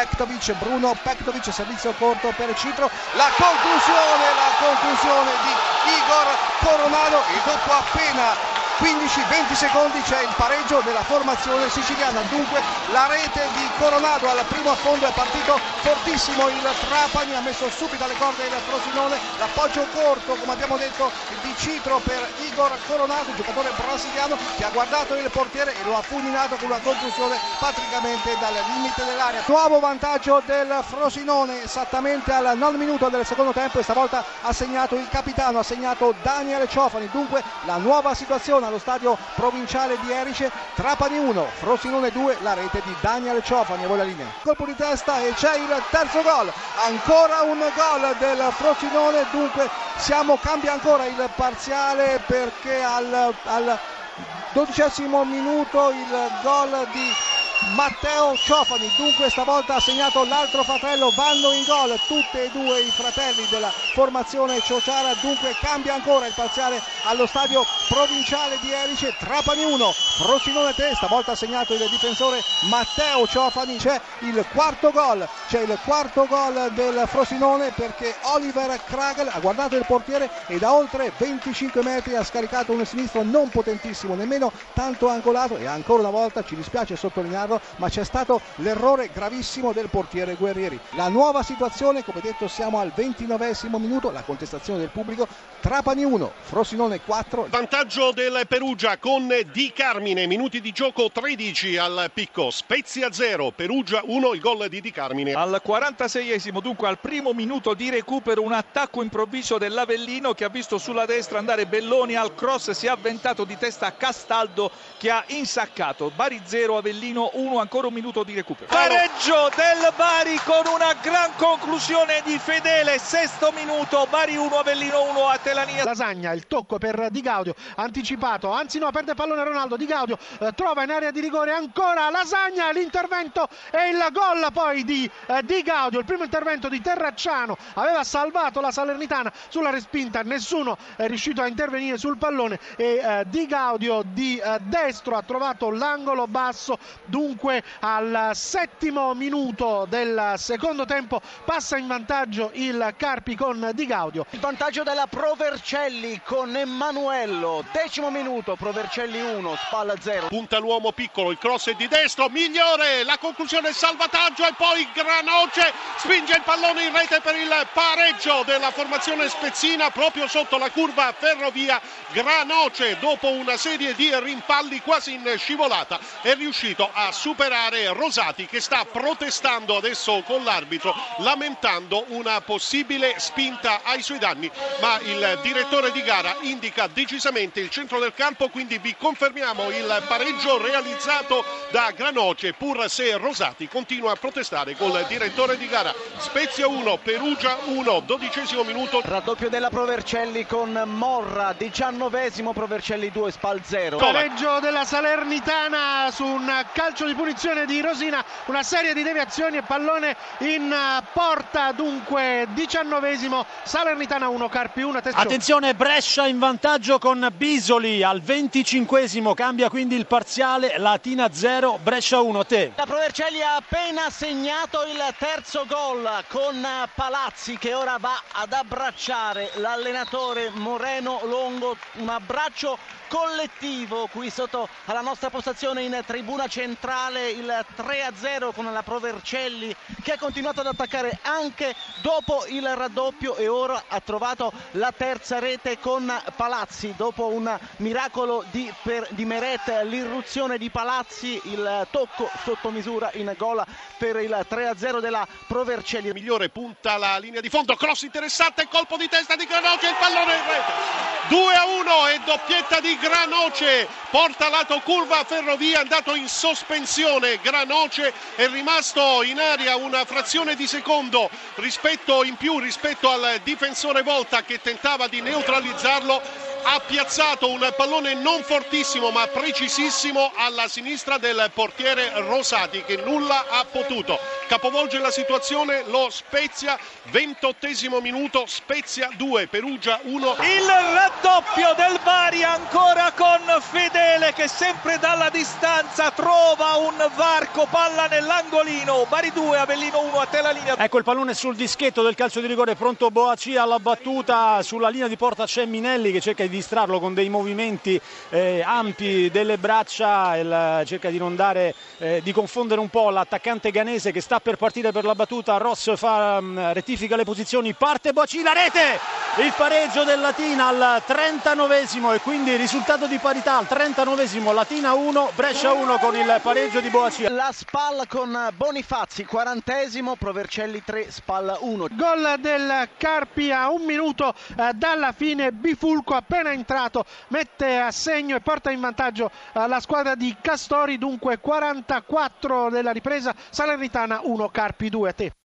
Pektovic, Bruno Pektovic, servizio corto per Citro, la conclusione, la conclusione di Igor Coronado, il dopo appena 15-20 secondi c'è il pareggio della formazione siciliana. Dunque la rete di Coronado al primo affondo è partito fortissimo. Il Trapani ha messo subito alle corde il Frosinone. L'appoggio corto come abbiamo detto di Citro per Igor Coronado giocatore brasiliano che ha guardato il portiere e lo ha fulminato con una conclusione praticamente dal limite dell'area. Nuovo vantaggio del Frosinone esattamente al non minuto del secondo tempo e stavolta ha segnato il capitano ha segnato Daniele Ciofani. Dunque la nuova situazione allo stadio provinciale di Erice, Trapani 1, Frosinone 2, la rete di Daniel Ciofani, voi la linea. Colpo di testa e c'è il terzo gol, ancora un gol del Frosinone, dunque siamo, cambia ancora il parziale perché al, al dodicesimo minuto il gol di Matteo Ciofani dunque stavolta ha segnato l'altro fratello vanno in gol tutti e due i fratelli della formazione Ciociara dunque cambia ancora il parziale allo stadio provinciale di Erice Trapani 1 Frosinone 3 stavolta ha segnato il difensore Matteo Ciofani c'è il quarto gol c'è il quarto gol del Frosinone perché Oliver Kragel ha guardato il portiere e da oltre 25 metri ha scaricato un sinistro non potentissimo nemmeno tanto angolato e ancora una volta ci dispiace sottolinearlo fermarlo, ma c'è stato l'errore gravissimo del portiere Guerrieri. La nuova situazione, come detto, siamo al 29 minuto, la contestazione del pubblico, Trapani 1, Frosinone 4. Vantaggio del Perugia con Di Carmine, minuti di gioco 13 al picco, Spezia 0, Perugia 1, il gol di Di Carmine. Al 46esimo, dunque al primo minuto di recupero, un attacco improvviso dell'Avellino che ha visto sulla destra andare Belloni al cross, si è avventato di testa a Castaldo che ha insaccato. Bari 0, Avellino 1. 1 ancora un minuto di recupero. Pareggio del Bari con una gran conclusione di Fedele sesto minuto Bari 1 Avellino 1 a Telania Lasagna il tocco per Di Gaudio anticipato anzi no perde il pallone Ronaldo Di Gaudio eh, trova in area di rigore ancora Lasagna l'intervento e il gol poi di eh, Di Gaudio il primo intervento di Terracciano aveva salvato la Salernitana sulla respinta nessuno è riuscito a intervenire sul pallone e eh, Di Gaudio di eh, destro ha trovato l'angolo basso dunque Dunque al settimo minuto del secondo tempo passa in vantaggio il Carpi con Di Gaudio. Il vantaggio della Provercelli con Emanuello. Decimo minuto, Provercelli 1, spalla 0. Punta l'uomo piccolo, il cross è di destro, migliore, la conclusione salvataggio e poi Granoce spinge il pallone in rete per il pareggio della formazione spezzina proprio sotto la curva ferrovia. Granoce dopo una serie di rimpalli quasi in scivolata è riuscito a superare Rosati che sta protestando adesso con l'arbitro lamentando una possibile spinta ai suoi danni. Ma il direttore di gara indica decisamente il centro del campo quindi vi confermiamo il pareggio realizzato da Granoce pur se Rosati continua a protestare col direttore di gara. Spezia 1 Perugia 1 dodicesimo minuto. Raddoppio della Provercelli con Morra diciannovesimo Provercelli 2 Spal 0 pareggio della Salernitana su un calcio di punizione di Rosina, una serie di deviazioni e pallone in eh, porta, dunque diciannovesimo, Salernitana 1, Carpi 1. Attenzione Brescia in vantaggio con Bisoli al venticinquesimo, cambia quindi il parziale, Latina 0, Brescia 1, te. La Provercelli ha appena segnato il terzo gol con Palazzi che ora va ad abbracciare l'allenatore Moreno Longo, un abbraccio collettivo qui sotto alla nostra postazione in tribuna centrale il 3-0 con la Provercelli che ha continuato ad attaccare anche dopo il raddoppio e ora ha trovato la terza rete con Palazzi. Dopo un miracolo di, per, di Meret l'irruzione di Palazzi il tocco sotto misura in gol per il 3-0 della Provercelli. Migliore punta la linea di fondo cross interessante colpo di testa di Granoce il pallone in rete. 2-1 e doppietta di Granoce. Porta lato curva Ferrovia andato in sospensione Granoce è rimasto in aria una frazione di secondo rispetto in più rispetto al difensore Volta che tentava di neutralizzarlo. Ha piazzato un pallone non fortissimo ma precisissimo alla sinistra del portiere Rosati che nulla ha potuto capovolge la situazione lo Spezia, 28 minuto, Spezia 2, Perugia 1. Il raddoppio del Bari ancora con Fedele che sempre dalla distanza trova un varco, palla nell'angolino, Bari 2, Avellino 1 a te la linea. Ecco il pallone sul dischetto del calcio di rigore, pronto Boaci alla battuta, sulla linea di porta c'è Minelli che cerca di distrarlo con dei movimenti eh, ampi delle braccia, il, cerca di non dare, eh, di confondere un po' l'attaccante ganese che sta per partire per la battuta, Ross fa, um, rettifica le posizioni, parte Boaci, la rete, il pareggio del Latina al 39esimo e quindi risultato di parità al 39esimo, Latina 1, Brescia 1 con il pareggio di Boaci. La spalla con Bonifazzi, 40esimo, Provercelli 3, spalla 1. Gol del Carpi a un minuto eh, dalla fine, Bifulco appena entrato mette a segno e porta in vantaggio eh, la squadra di Castori, dunque 44 della ripresa, Salernitana 1, Carpi 2 a te.